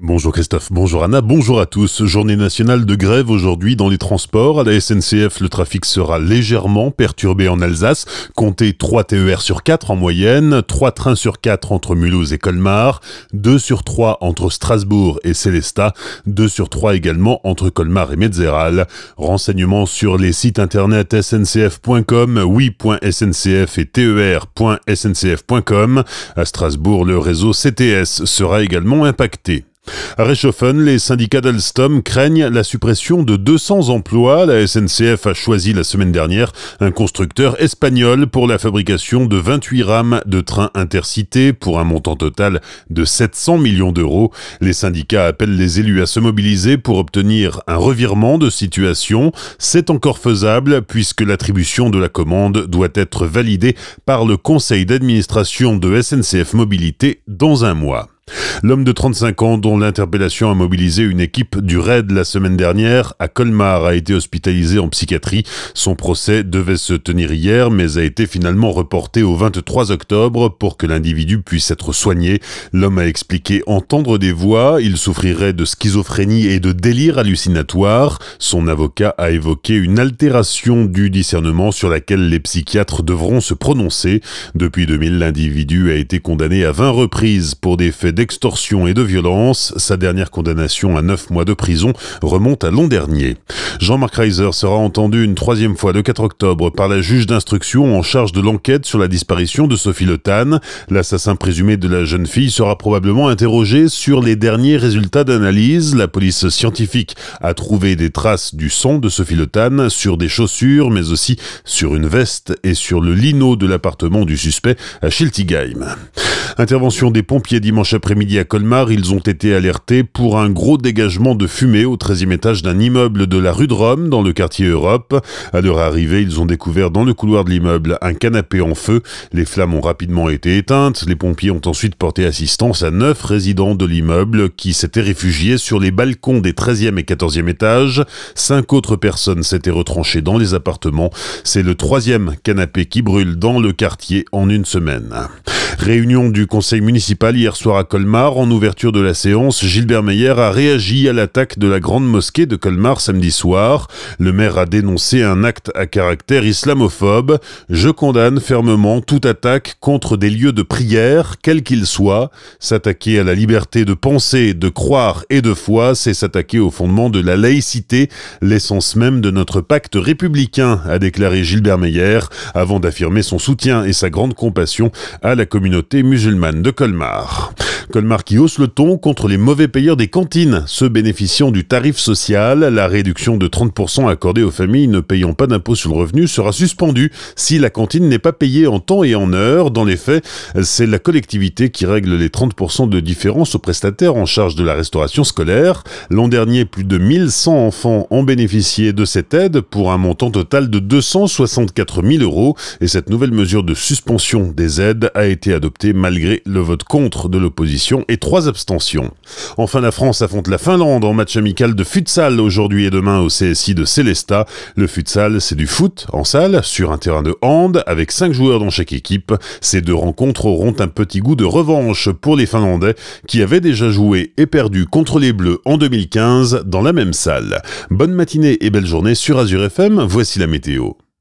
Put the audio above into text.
Bonjour Christophe, bonjour Anna, bonjour à tous. Journée nationale de grève aujourd'hui dans les transports. À la SNCF, le trafic sera légèrement perturbé en Alsace. Comptez 3 TER sur 4 en moyenne, 3 trains sur 4 entre Mulhouse et Colmar, 2 sur 3 entre Strasbourg et Célestat, 2 sur 3 également entre Colmar et Metzeral. Renseignements sur les sites internet sncf.com, oui.sncf et ter.sncf.com. À Strasbourg, le réseau CTS sera également impacté. À Réchauffen, les syndicats d'Alstom craignent la suppression de 200 emplois. La SNCF a choisi la semaine dernière un constructeur espagnol pour la fabrication de 28 rames de trains intercités pour un montant total de 700 millions d'euros. Les syndicats appellent les élus à se mobiliser pour obtenir un revirement de situation. C'est encore faisable puisque l'attribution de la commande doit être validée par le conseil d'administration de SNCF Mobilité dans un mois. L'homme de 35 ans, dont l'interpellation a mobilisé une équipe du RAID la semaine dernière, à Colmar, a été hospitalisé en psychiatrie. Son procès devait se tenir hier, mais a été finalement reporté au 23 octobre pour que l'individu puisse être soigné. L'homme a expliqué entendre des voix, il souffrirait de schizophrénie et de délire hallucinatoire. Son avocat a évoqué une altération du discernement sur laquelle les psychiatres devront se prononcer. Depuis 2000, l'individu a été condamné à 20 reprises pour des faits d'extorsion et de violence. Sa dernière condamnation à 9 mois de prison remonte à l'an dernier. Jean-Marc Reiser sera entendu une troisième fois le 4 octobre par la juge d'instruction en charge de l'enquête sur la disparition de Sophie Le Tan. L'assassin présumé de la jeune fille sera probablement interrogé sur les derniers résultats d'analyse. La police scientifique a trouvé des traces du sang de Sophie Le Tan sur des chaussures, mais aussi sur une veste et sur le lino de l'appartement du suspect à Schiltigheim. Intervention des pompiers dimanche après-midi à Colmar, ils ont été alertés pour un gros dégagement de fumée au 13e étage d'un immeuble de la rue de Rome dans le quartier Europe. À leur arrivée, ils ont découvert dans le couloir de l'immeuble un canapé en feu. Les flammes ont rapidement été éteintes. Les pompiers ont ensuite porté assistance à neuf résidents de l'immeuble qui s'étaient réfugiés sur les balcons des 13e et 14e étages. Cinq autres personnes s'étaient retranchées dans les appartements. C'est le troisième canapé qui brûle dans le quartier en une semaine. Réunion du conseil municipal hier soir à Colmar. En ouverture de la séance, Gilbert Meyer a réagi à l'attaque de la grande mosquée de Colmar samedi soir. Le maire a dénoncé un acte à caractère islamophobe. Je condamne fermement toute attaque contre des lieux de prière, quels qu'ils soient. S'attaquer à la liberté de penser, de croire et de foi, c'est s'attaquer au fondement de la laïcité, l'essence même de notre pacte républicain, a déclaré Gilbert Meyer, avant d'affirmer son soutien et sa grande compassion à la communauté communauté de Colmar. Colmar qui hausse le ton contre les mauvais payeurs des cantines, ceux bénéficiant du tarif social. La réduction de 30% accordée aux familles ne payant pas d'impôt sur le revenu sera suspendue si la cantine n'est pas payée en temps et en heure. Dans les faits, c'est la collectivité qui règle les 30% de différence aux prestataires en charge de la restauration scolaire. L'an dernier, plus de 1100 enfants ont bénéficié de cette aide pour un montant total de 264 000 euros et cette nouvelle mesure de suspension des aides a été adopté le vote contre de l'opposition et trois abstentions. Enfin, la France affronte la Finlande en match amical de futsal aujourd'hui et demain au CSI de Célestat. Le futsal, c'est du foot en salle sur un terrain de hand avec cinq joueurs dans chaque équipe. Ces deux rencontres auront un petit goût de revanche pour les Finlandais qui avaient déjà joué et perdu contre les Bleus en 2015 dans la même salle. Bonne matinée et belle journée sur Azure FM, voici la météo.